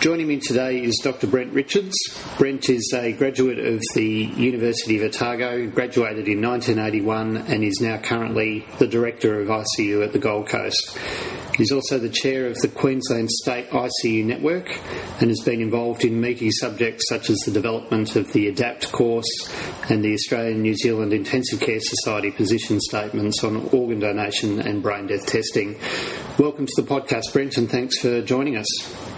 Joining me today is Dr. Brent Richards. Brent is a graduate of the University of Otago, graduated in 1981, and is now currently the Director of ICU at the Gold Coast. He's also the chair of the Queensland State ICU Network and has been involved in meaty subjects such as the development of the ADAPT course and the Australian New Zealand Intensive Care Society position statements on organ donation and brain death testing. Welcome to the podcast, Brent, and thanks for joining us.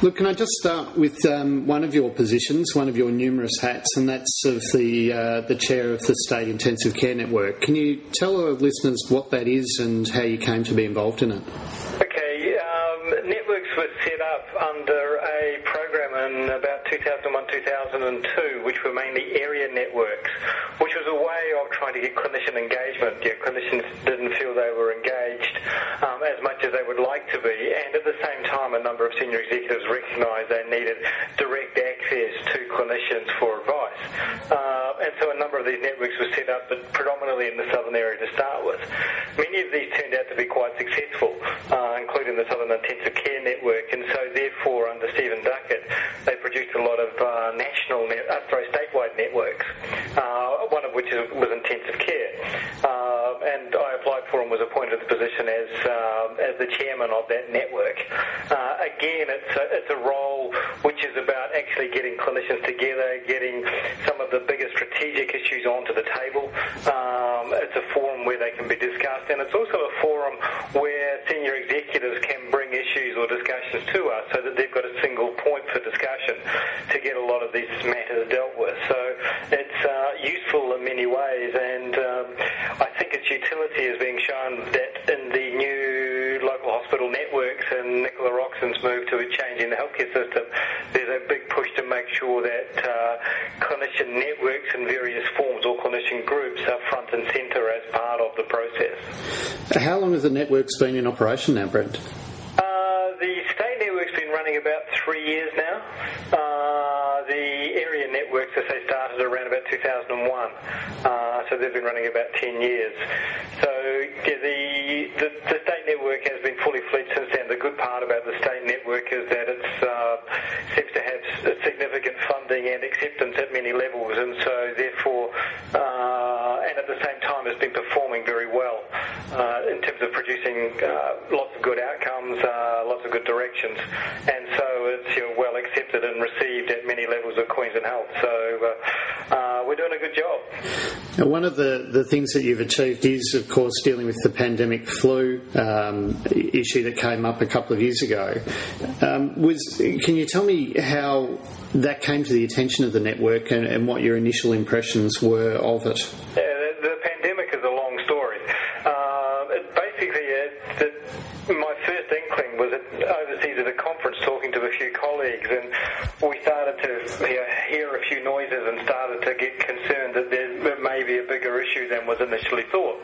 Look, can I just start with um, one of your positions, one of your numerous hats, and that's of the uh, the chair of the State Intensive Care Network. Can you tell our listeners what that is and how you came to be involved in it? Okay, um, networks were set up under a program in about 2001-2002, which were mainly area networks, which was a way of trying to get clinician engagement. Yeah, clinicians didn't feel they were engaged um, as much as they would like to be, and at the same time, a number of senior executives recognised they needed direct access to clinicians for advice. Uh, and so a number of these networks were set up, but predominantly in the southern area to start with. Many of these turned out to be quite successful, uh, including the Southern Intensive Care Network, and so therefore, under Stephen Duckett, they produced a lot of uh, national, net, uh, sorry, statewide networks, uh, one of which is, was intensive care. Uh, and I applied for and was appointed to the position as as the chairman of that network. It's a role which is about actually getting clinicians together, getting some of the bigger strategic issues onto the table. Um, it's a forum where they can be discussed, and it's also a forum where healthcare system, there's a big push to make sure that uh, clinician networks in various forms or clinician groups are front and centre as part of the process. How long has the network's been in operation now, Brent? Uh, the state network's been running about three years now. Uh, the area networks, as they started around about 2001, uh, so they've been running about 10 years. So yeah, the, the, the state network has been fully fledged since then. The good part about the state network is that it uh, seems to have and acceptance at many levels, and so therefore, uh, and at the same time, has been performing very well uh, in terms of producing uh, lots of good outcomes, uh, lots of good directions, and so it's you know, well accepted and received at many levels of Queensland Health. So uh, we're doing a good job. Now, one of the, the things that you've achieved is, of course, dealing with the pandemic flu um, issue that came up a couple of years ago. Um, was can you tell me how that came to the attention of the network and, and what your initial impressions were of it? Yeah, the, the pandemic is a long story. Uh, it basically, uh, the, my first inkling was overseas at a conference talking to a few colleagues, and we started to hear a few noises and started to get concerned that there may be a bigger issue than was initially thought.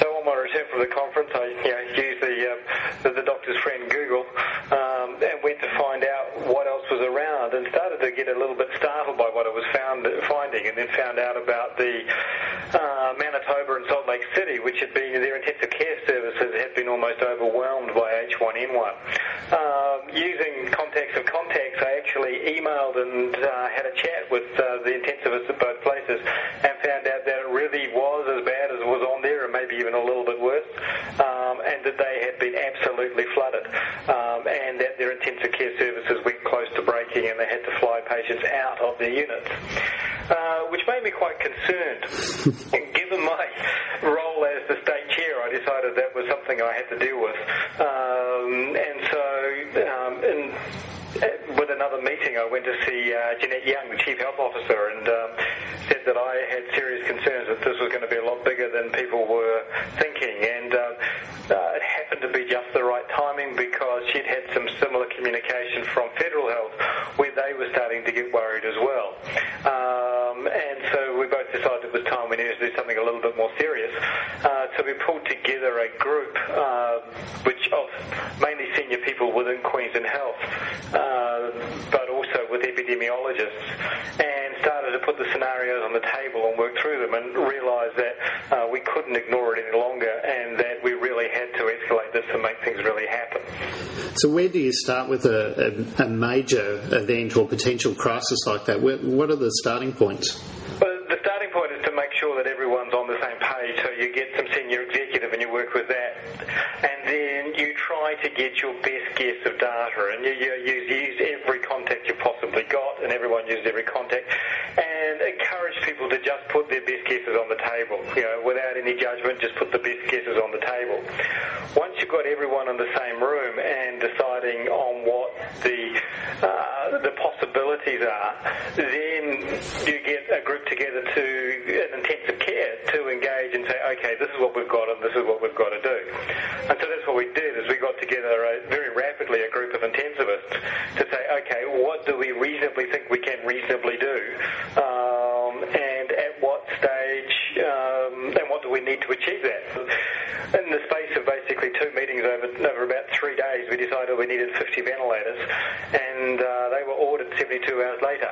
So on my return from the conference, I you know, used the, uh, the, the doctor's friend Google um, and went to find out what else was around, and started to get a little bit startled by what I was found finding, and then found out about the uh, Manitoba and Salt Lake City, which had been their intensive care services had been almost overwhelmed by H1N1. Um, using contacts of contacts, I actually emailed and uh, had a chat with uh, the intensivists at both places, and found out that it really was as bad as it was on there, and maybe even a little bit worse, um, and that they had been absolutely flooded, um, and that their intensive care services went close to breaking, and they had to fly patients out of their units, uh, quite concerned. Given my role as the state chair, I decided that was something I had to deal with, um, and so um, in with another meeting, I went to see uh, Jeannette Young, the Chief Health Officer, and um, said that I had serious concerns that this was going to be a lot bigger than people were thinking. And uh, uh, it happened to be just the right timing because she'd had some similar communication from Federal Health where they were starting to get worried as well. Um, and so we both decided it was time we needed to do something a little bit more serious. Uh, so we pulled together a group uh, which of mainly senior people within Queensland Health uh, but also with epidemiologists, and started to put the scenarios on the table and work through them, and realised that uh, we couldn't ignore it any longer, and that we really had to escalate this to make things really happen. So, where do you start with a, a, a major event or potential crisis like that? What are the starting points? You, you use, use every contact you possibly got, and everyone uses every contact, and encourage people to just put their best guesses on the table. You know, without any judgment, just put the best guesses on the table. Once you've got everyone in the same room and deciding on what the uh, the possibilities are, then you get a group together to an intensive care to engage and say, okay, this is what we've got and this is what we've got to do. And so that's what we did is we got together a, very rapidly a group of intensivists to say, okay, what do we reasonably think we can reasonably do? Um, and at what stage um, and what do we need to achieve that? In the space of basically two meetings over, over about three days, we decided we needed 50 ventilators, and uh, they were ordered 72 hours later.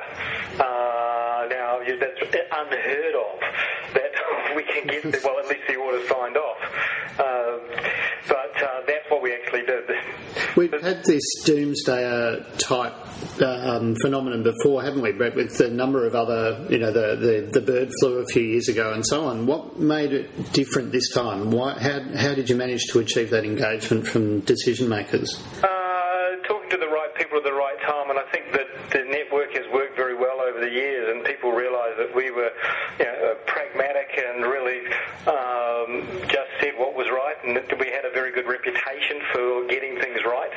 Uh, now, that's unheard of that we can get, well, at least the order signed off. Uh, but uh, that's what we actually did. We've had this doomsdayer type um, phenomenon before, haven't we, Brent, with the number of other, you know, the, the, the, bird flu a few years ago and so on. What made it different this time? Why, how, how did you manage to achieve that engagement from decision makers? Uh, talking to the right people at the right time, and I think that the network has worked very well over the years, and people realise that we were you know, pragmatic and really um, just said what was right, and that we had a very good reputation for getting things right.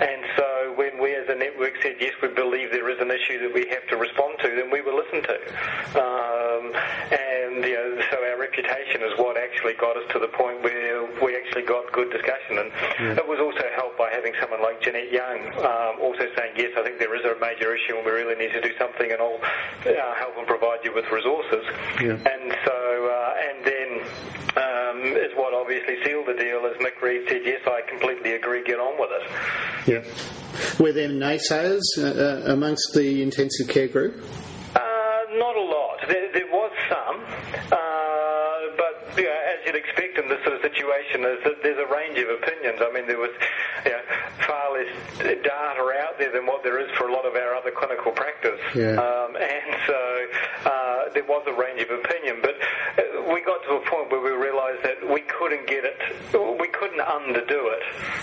And so when we as a network said, yes, we believe there is an issue that we have to respond to, then we were listened to. Um, and you know, so our reputation is what actually got us to the point where we actually got good discussion. And yeah. it was also helped by having someone like Jeannette Young um, also saying, yes, I think there is a major issue and we really need to do something and I'll uh, help and provide you with resources. Yeah. And so, uh, and then um, is what obviously sealed the deal as Mick Reid said, yes, I completely agree, get on with it. Yeah. Were there naysayers uh, uh amongst the intensive care group? Uh, not a lot. There, there was some, uh, but you know, as you'd expect in this sort of situation, is that there's a range of opinions. I mean, there was you know, far less data out there than what there is for a lot of our other clinical practice, yeah. um, and so uh, there was a range of opinion. But uh, we got to a point where we realised that we couldn't get it, we couldn't underdo it,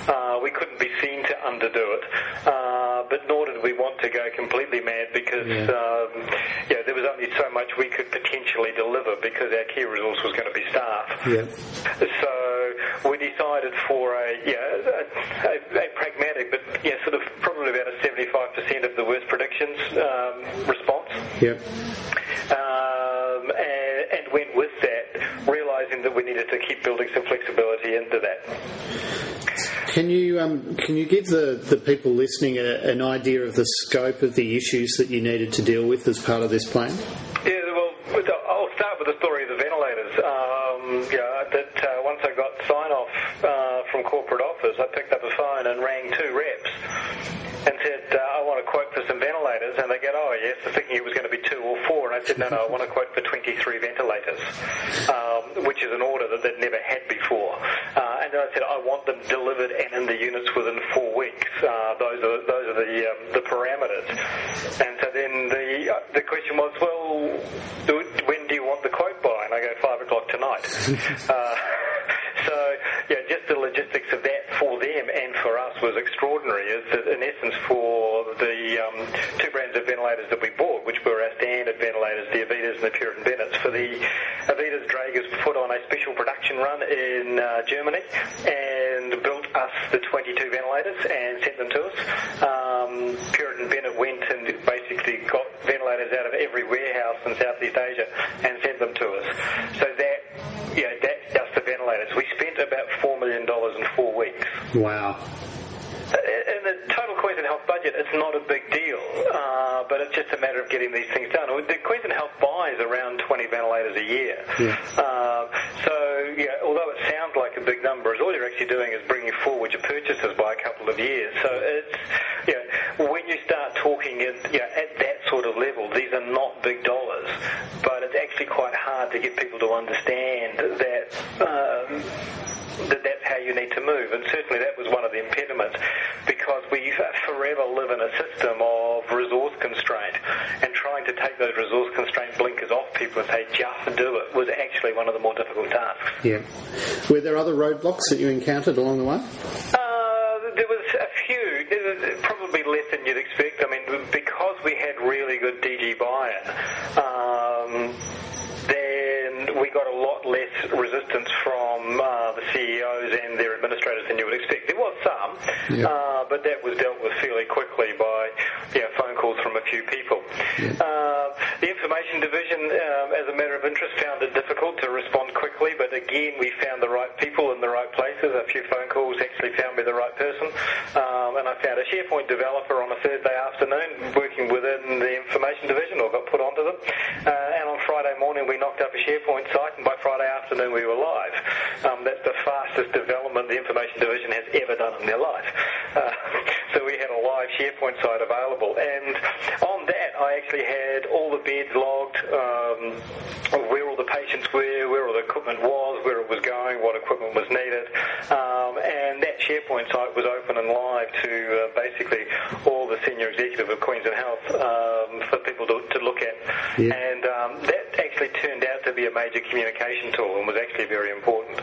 uh, we couldn't be seen to underdo it, uh, but nor did we want to go completely mad because yeah. Um, yeah, there was only so much we could potentially deliver because our key resource was going to be staff. Yeah. So we decided for a yeah a, a, a pragmatic but yeah sort of probably about a 75% of the worst predictions um, response. Yep. Um, realizing that we needed to keep building some flexibility into that. Can you um, can you give the, the people listening a, an idea of the scope of the issues that you needed to deal with as part of this plan? Yeah, well, I'll start with the story of the ventilators. Um, yeah, that uh, once I got sign off uh, from corporate office, I picked up a phone and rang two reps and said, uh, I want a quote for some ventilators. And they go, oh, yes, thinking it was going to be two or four. And I said, no, no, I want a quote for 23 ventilators, which is an order that they'd never had before. Uh, and then I said, I want them delivered and in the units within four weeks. Uh, those are those are the um, the parameters. And so then the uh, the question was, well, when do you want the quote by? And I go, five o'clock tonight. Uh, so yeah, just the logistics of that for them and for us was extraordinary. Is that in essence for the um, two brands of ventilators that we bought, which were our standard ventilators, the Evitas and the Puritan Bennett's. For the Evitas, Draeger's put on a special production run in uh, Germany and built us the 22 ventilators and sent them to us. Um, Puritan Bennett went and basically got ventilators out of every warehouse in Southeast Asia and sent them to us. So that, yeah, that's just the ventilators. We spent about $4 million in four weeks. Wow. In the total Queensland Health budget, it's not a big deal, uh, but it's just a matter of getting these things done. The Queensland Buys around 20 ventilators a year. Yeah. Uh, so, yeah, although it sounds like a big number, is all you're actually doing is bringing forward your purchases by a couple of years. So it's, yeah, when you start talking at, yeah, at that sort of level, these are not big dollars, but it's actually quite hard to get people to understand that. Um, that that's how you need to move. And certainly that was one of the impediments because we forever live in a system of resource constraint and trying to take those resource constraint blinkers and say just do it was actually one of the more difficult tasks. Yeah. Were there other roadblocks that you encountered along the way? Uh, there was a few, probably less than you'd expect. I mean, because we had really good DG buy-in, um, then we got a lot less resistance from uh, the CEOs and their administrators than you would expect. There was some, yeah. uh, but that was dealt with fairly quickly by you know, phone calls from a few people. Yeah. Uh, the information division, um, as a matter of interest, found it difficult to respond quickly, but again, we found the right people in the right places. A few phone calls actually found me the right person, um, and I found a SharePoint developer on a Thursday afternoon working within the information division, or got put onto them. Uh, and on Friday morning, we knocked up a SharePoint site, and by Friday afternoon, we were live. Um, that's the fastest development the information division has ever done in their life. Uh, so we had a live SharePoint site equipment was, where it was going, what equipment was needed, um, and that SharePoint site was open and live to uh, basically all the senior executive of Queensland Health um, for people to, to look at, yeah. and um, that actually turned out to be a major communication tool and was actually very important.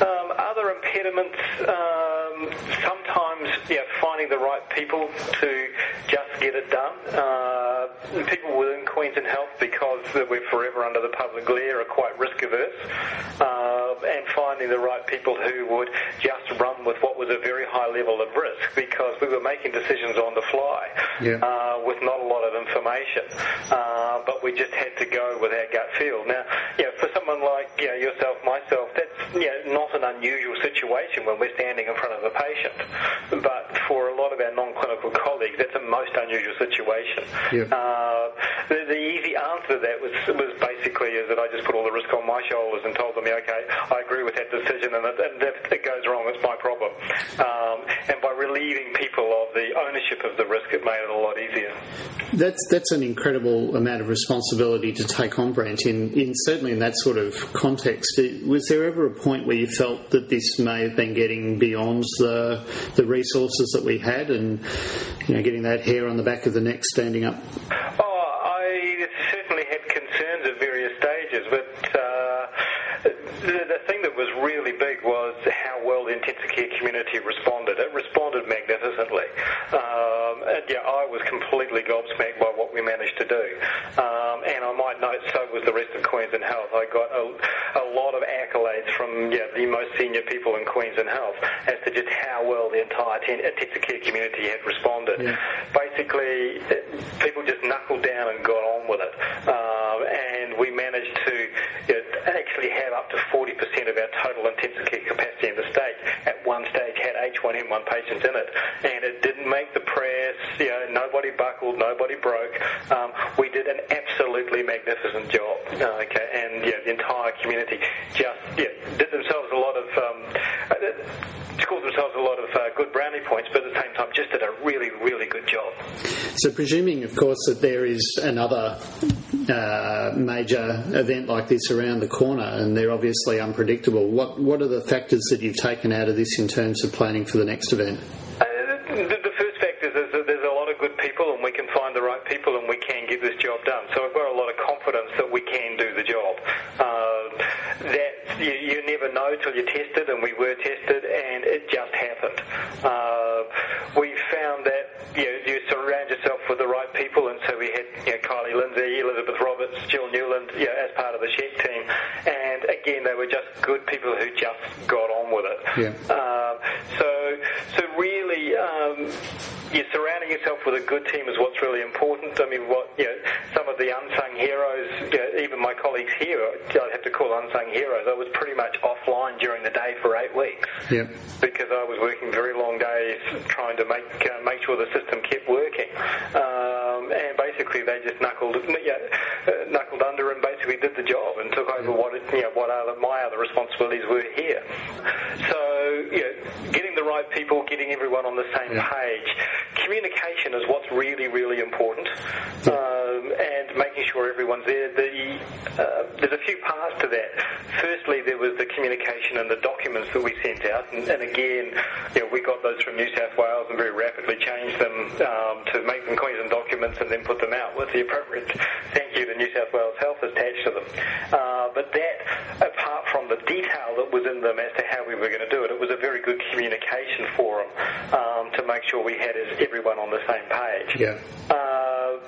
Um, other impediments, um, sometimes yeah, finding the right people to just get it done. Uh, people within Queensland Health, because we're forever under the public glare, are quite risk averse. Uh, and finding the right people who would just run with what was a very high level of risk, because we were making decisions on the fly yeah. uh, with not a lot of information. Uh, but we just had to go with our gut feel. Now, yeah, for someone like you know, yourself, myself, that's you know, not an unusual situation when we're standing in front of a patient. But for a lot of our non-clinical colleagues, that's a most unusual situation. Yeah. Uh, the, the, easy answer to that was was basically is that I just put all the risk on my shoulders and told them, yeah, okay, I agree with that decision, and, and if it goes wrong, it's my problem. Um, and by relieving people of the ownership of the risk, it made it a lot easier. That's that's an incredible amount of responsibility to take on, Brent. In, in certainly in that sort of context, was there ever a point where you felt that this may have been getting beyond the the resources that we had, and you know, getting that hair on the back of the neck standing up? Oh, I certainly had concerns at various stages, but uh, the, the thing that was really big was how well the intensive care community responded. It responded magnificently. Um, and yeah, I was completely gobsmacked by what we managed to do. Um, and I might note, so was the rest of Queensland Health. I got a, a lot of accolades from yeah, the most senior people in Queensland Health as to just how well the entire intensive care community had responded. Yeah. Basically, people just knuckled down and got on with it. Um, and we managed to you know, actually have up to 40% of our total intensive care capacity in the state at one stage had H1N1 patients in it. And it didn't make the press, you know, nobody buckled, nobody broke. Um, we did an absolutely magnificent job. Uh, okay, and yeah, the entire community just yeah, did themselves a lot of um, uh, scored themselves a lot of uh, good brownie points, but at the same time, just did a really, really good job. So, presuming, of course, that there is another uh, major event like this around the corner, and they're obviously unpredictable. What what are the factors that you've taken out of this in terms of planning for the next event? Uh, the, the, first factor is that there's a lot of good people, and we can find the right people, and we can get this job done. So I've got a lot of confidence that we can do the job. Uh, that you, you, never know till you're tested, and we were tested, and it just happened. Uh, we found that you, know, you surround yourself with the right people, and so we had you know, Kylie Lindsay, Elizabeth Roberts, Jill Newland, you know, as part of the SHEC team, and again, they were just good people who just got on with it. Yeah. Uh, so, so really, um, you're surrounding yourself with a good team is what's really important. I mean, what you know, some of the unsung heroes, you know, even my colleagues here, I'd have to call unsung heroes. I was pretty much offline during the day for eight weeks yeah. because I was working very long days trying to make uh, make sure the system kept working. Um, and basically, they just knuckled yeah, uh, knuckled under and basically did the job and took over yeah. what it, you know, what other, my other responsibilities were here. So, you know, getting the right people, getting everyone on the same yeah. page. Communication is what's really, really important, um, making sure everyone's there. The, uh, there's a few parts to that. Firstly, there was the communication and the documents that we sent out, and, and again, you know, we got those from New South Wales and very rapidly changed them um, to make them Queensland documents and then put them out with the appropriate thank you to New South Wales Health attached to them. Uh, but that, apart from the detail that was in them as to how we were going to do it, it was a very good communication forum um, to make sure we had everyone on the same page. Yeah. Uh,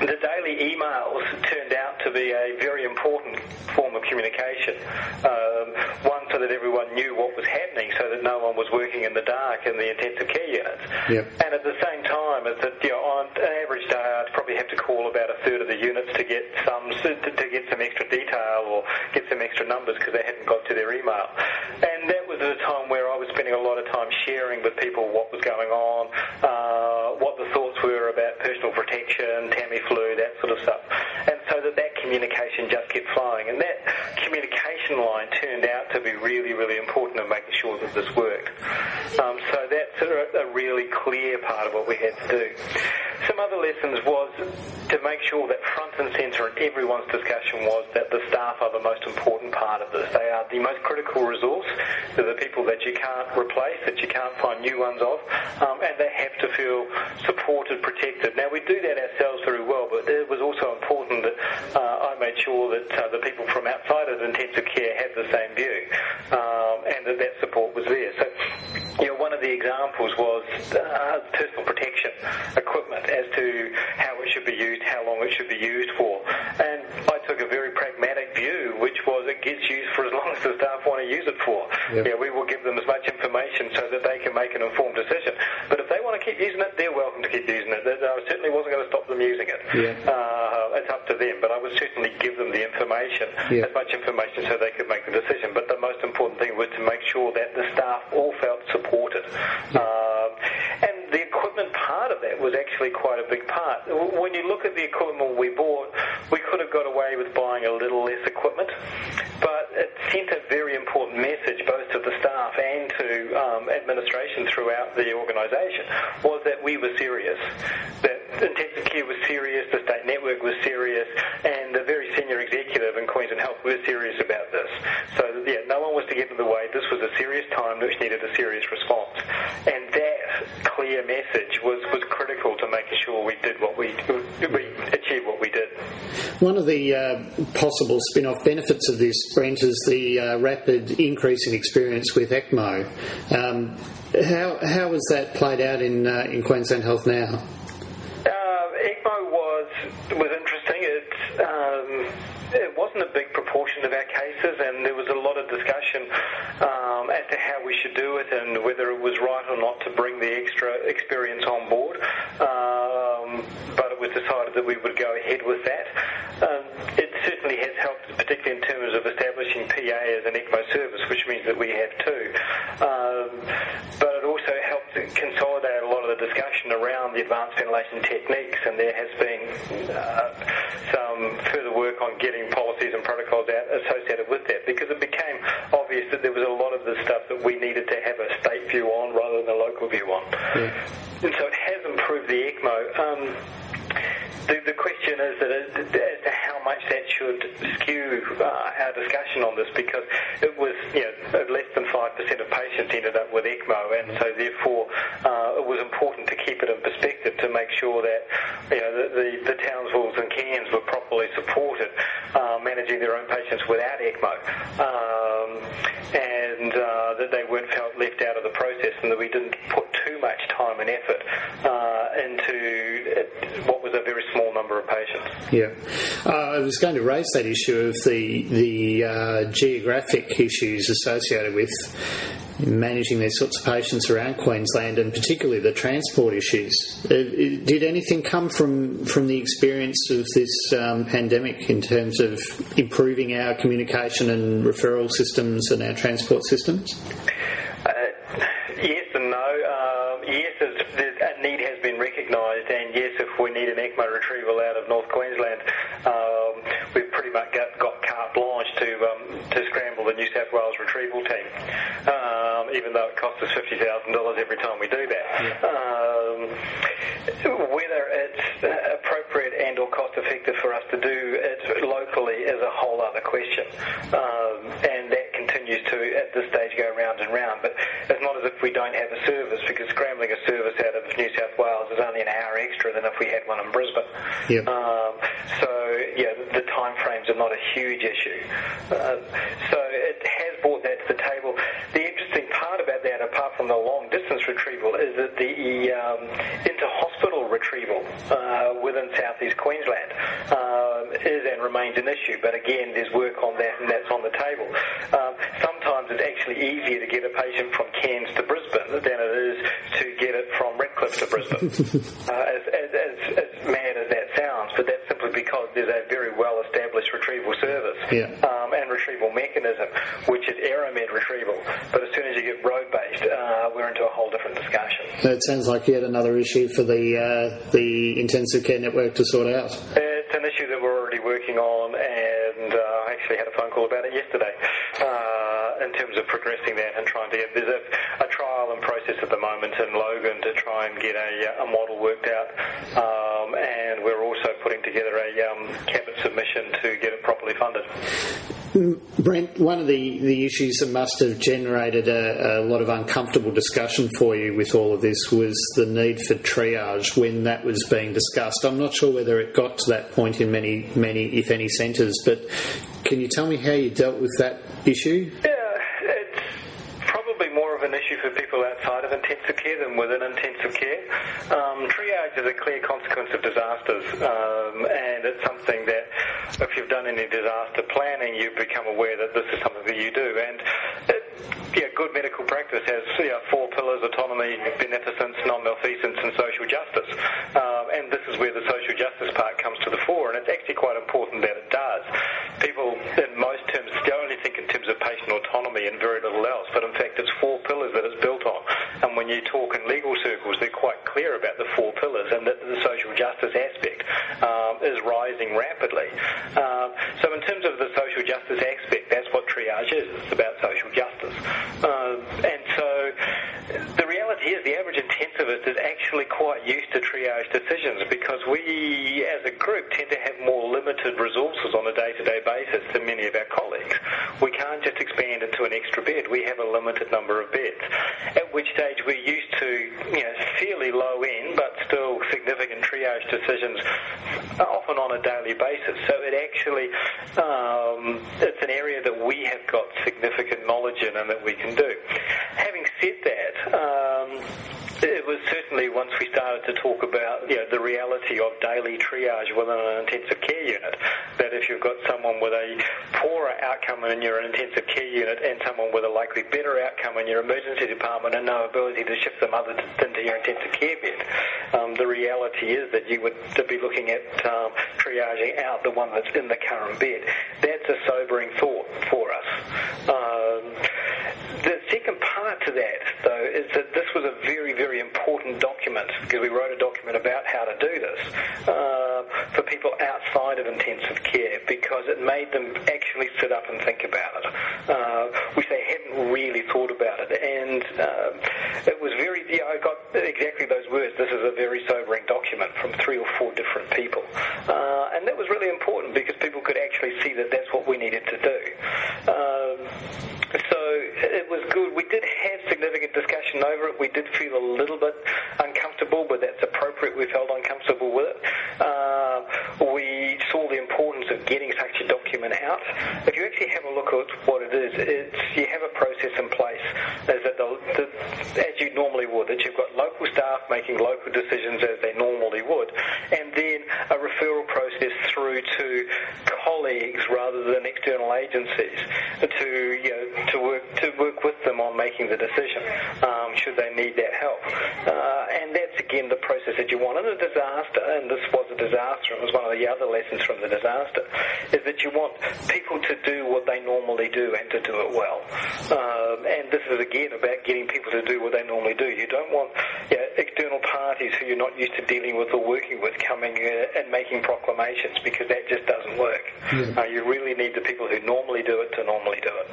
the daily emails turned out to be a very important form of communication. Um, one, so that everyone knew what was happening, so that no one was working in the dark in the intensive care units. Yep. And at the same time, is that you know, on an average day, I'd probably have to call about a third of the units to get some to get some extra detail or get some extra numbers because they hadn't got to their email. And that was at a time where I was spending a lot of time sharing with people what was going on, uh, what the thoughts were about personal protection, Tamiflu, that sort of stuff. And so that that communication just kept flowing. And that communication line turned out to be really, really important in making sure that this worked. Um, so that's a, a really clear part of what we had to do. Some other lessons was to make sure that front and centre in everyone's discussion was that the staff are the most important part of this. They are the most critical resource. They're the people that you can't replace, that you can't find new ones of, um, and they have to feel supported, protected. Now, we do that ourselves very well, but it was also important that uh, I made sure that uh, the people from outside of intensive care had the same view, um, and that that support was there. So, you know, one of the examples was uh, personal protection equipment as to how it should be used, how long it should be used for. And I took a very pragmatic view, which was it gets used for as long as the staff want to use it for. Yep. Yeah, we will give them as much information so that they can make an informed decision. But if they want to keep using it, they're welcome to keep using it. I certainly wasn't going to stop them using it. Yeah. Uh, up to them, but I would certainly give them the information, yeah. as much information so they could make the decision. But the most important thing was to make sure that the staff all felt supported. Yeah. Um, and the equipment part of that was actually quite a big part. When you look at the equipment we bought, we could have got away with buying a little less equipment, but it sent a very important message both to the staff and to um, administration throughout the organisation was that we were serious, that intensive care was serious, the state network was serious, and the very senior executive in Queensland Health were serious about this. So yeah, no one was to get in the way. This was a serious time which needed a serious response, and that clear message was, was critical to making sure we did what we, we achieved what we did. One of the uh, possible spin-off benefits of this, Brent, is the uh, rapid increase in experience with ECMO. Um, how, how has that played out in, uh, in Queensland Health now? Uh, ECMO was was interesting. It um, it wasn't a big proportion of our cases, and there was a lot of discussion um, as to how we should do it and whether it was right or not to bring the extra experience on board. Um, but it was decided that we would go ahead with that. Um, it certainly has helped, particularly in terms of establishing PA as an ECMO service, which means that we have two. Um, but it also helped consolidate a lot of the discussion around the advanced ventilation techniques, and there has been uh, some further work on getting policies and protocols out associated with that because it became obvious that there was a lot of the stuff that we needed to have a state view on rather than a local view on. Yeah. And so it has improved the ECMO. Um, the, the question is that as to how much that should skew uh, our discussion on this because it was you know, less than 5% of patients ended up with ECMO. And so therefore uh, it was important to keep it in perspective to make sure that you know, the, the, the Townsvilles and Cairns were properly supported uh, managing their own patients without ECMO. Um, and uh, that they weren't felt left out of the process and that we didn't put too much time and effort uh, into what was a very small number of patients. Yeah, uh, I was going to raise that issue of the the uh, geographic issues associated with managing these sorts of patients around Queensland, and particularly the transport issues. Uh, did anything come from from the experience of this um, pandemic in terms of improving our communication and referral systems and our transport systems? Even though it costs us fifty thousand dollars every time we do that. Yeah. Um, whether it's appropriate and or cost effective for us to do it locally is a whole other question, um, and that continues to at this stage go round and round. But it's not as if we don't have a service because scrambling a service out of New South Wales is only an hour extra than if we had one in Brisbane. Yep. Um, so yeah, the time frames are not a huge issue. Uh, so it has brought that to the table. The interesting part about that, apart from the long distance retrieval, is that um, inter-hospital retrieval uh, within southeast Queensland uh, is and remains an issue. But again, there's work on that, and that's on the table. Um, sometimes it's actually easier to get a patient from Cairns to Brisbane than it is to get it from Redcliffe to Brisbane. uh, as, as, as, as mad as that sounds, but that's simply because there's a very well established retrieval service yeah. um, and retrieval mechanism, which is Aeromed retrieval. But as soon as you get road based, uh, we're into a whole different discussion. It sounds like yet another issue for the uh, the intensive care network to sort out. It's an issue that we're already working on, and uh, I actually had a phone call about it yesterday uh, in terms of progressing that and trying to get. There's a, a trial and process at the moment in Logan to try and get a, a model worked out, um, and we're also putting together a um, cabinet submission to get it properly funded. Mm, Brent, one of the, the issues that must have generated a, a, lot of uncomfortable discussion for you with all of this was the need for triage when that was being discussed. I'm not sure whether it got to that point in many, many, if any, centres, but can you tell me how you dealt with that issue? Yeah, it's probably more of an issue for people outside of intensive care than within intensive care. Um, triage is a clear consequence of disasters, um, and it's something that if you've done any disaster planning, you become aware that this is something that you do. And it, yeah, good medical practice has four pillars: autonomy, beneficence, non-malfeasance, and social justice. Um, and this is where the social justice part comes to the fore. And it's actually quite important that it does. People, in most terms, only think in terms of patient autonomy and very little else. But in fact, it's four pillars that it's built on. And when you talk in legal circles, they're quite clear about the four pillars and that the social justice aspect um, is rising rapidly. Um, so in terms of the social justice aspect, that's what triage is. It's about social justice. Um, and so the reality is the average intensivist is actually quite used to triage decisions because we as a group tend to have more limited resources on a day-to-day basis than many of our colleagues. We can't just expand into an extra bed. We have a limited number of beds. Decisions often on a daily basis. So it actually, um, it's an area that we have got significant knowledge in and that we can do. Having said that, um, it was certainly once we started to talk about you know, the reality of daily triage within an intensive care unit, that if you've got someone with a poorer outcome in your intensive care unit and someone with a likely better outcome in your emergency department and no ability to shift them other into your intensive care bed, um, the reality is that you would be looking at um, triaging out the one that's in the current bed. That's a sobering thought for us. Um, the second part to that, though, is that this was a very, very important document because we wrote a document about how to do this uh, for people outside of intensive care because it made them and think about it, uh, which they hadn't really thought about it. And uh, it was very, yeah, I got exactly those words. This is a very sobering document from three or four different people. Uh, and that was really important because people could actually see that that's what we needed to do. Um, so it was good. We did have significant discussion over it. We did feel a little bit uncomfortable, but that's appropriate. We felt uncomfortable with it. Uh, we saw the importance of getting such a document out. If you actually have a look at what it is, it's you have a process in place is that the, the, as you normally would, that you've got local staff making local decisions as they normally would, and then a referral process through to colleagues rather than external agencies to you know, to work to work with them on making the decision um, should they need that help. Uh, and that's again the process that you want. In a disaster, and this was a disaster, it was one of the other lessons from the disaster, is that you want people to do what they normally do and to do it well. Um, and this is again about getting people to do what they normally do. You don't want you know, external parties who you're not used to dealing with or working with coming uh, and making proclamations because that just doesn't work. Uh, you really need the people who normally do it to normally do it.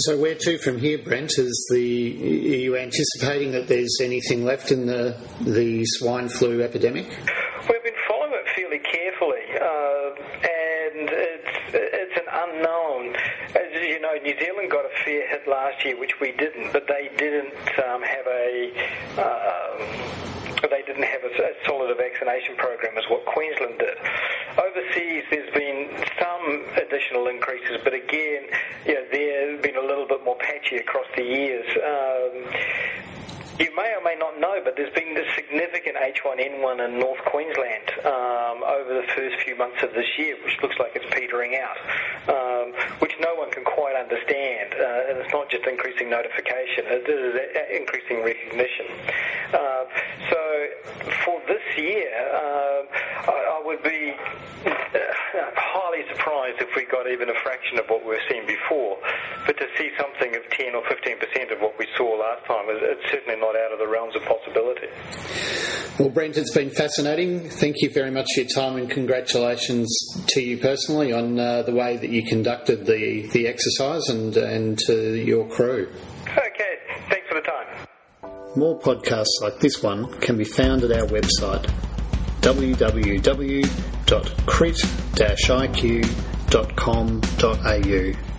So where to from here, Brent? Is the are you anticipating that there's anything left in the the swine flu epidemic? We've been following it fairly carefully, uh, and it's it's an unknown. As you know, New Zealand got a fair hit last year, which we didn't, but they didn't um, have a. They didn't have a, a solid vaccination program as what Queensland did. Overseas, there's been some additional increases, but again, you know, there's been a little bit more patchy across the years. Um, you may or may not know, but there's been this significant H1N1 in North Queensland um, over the first few months of this year, which looks like it's petering out, um, which no one can quite understand. Uh, and it's not just increasing notification, it is increasing recognition. Uh, so for this year, uh, I, I, would be uh, highly surprised if we got even a fraction of what we were seeing before. But to see something of 10 or 15% of what we saw last time, it's certainly not out of the realms of possibility. Well, Brent, it's been fascinating. Thank you very much for your time and congratulations to you personally on uh, the way that you conducted the, the exercise and, and to your crew. Okay, thanks for the time. More podcasts like this one can be found at our website www.crit-iq.com.au